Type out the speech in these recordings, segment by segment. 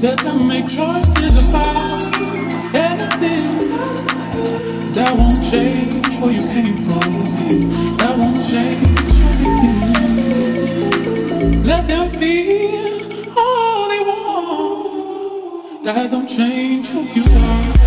Let I make choices about anything that won't change where you came from. That won't change your beginning. Let them feel all they want. That don't change who you are.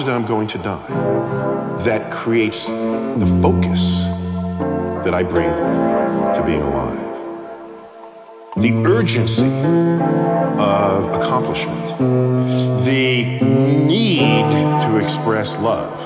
Knowledge that I'm going to die that creates the focus that I bring to being alive. The urgency of accomplishment, the need to express love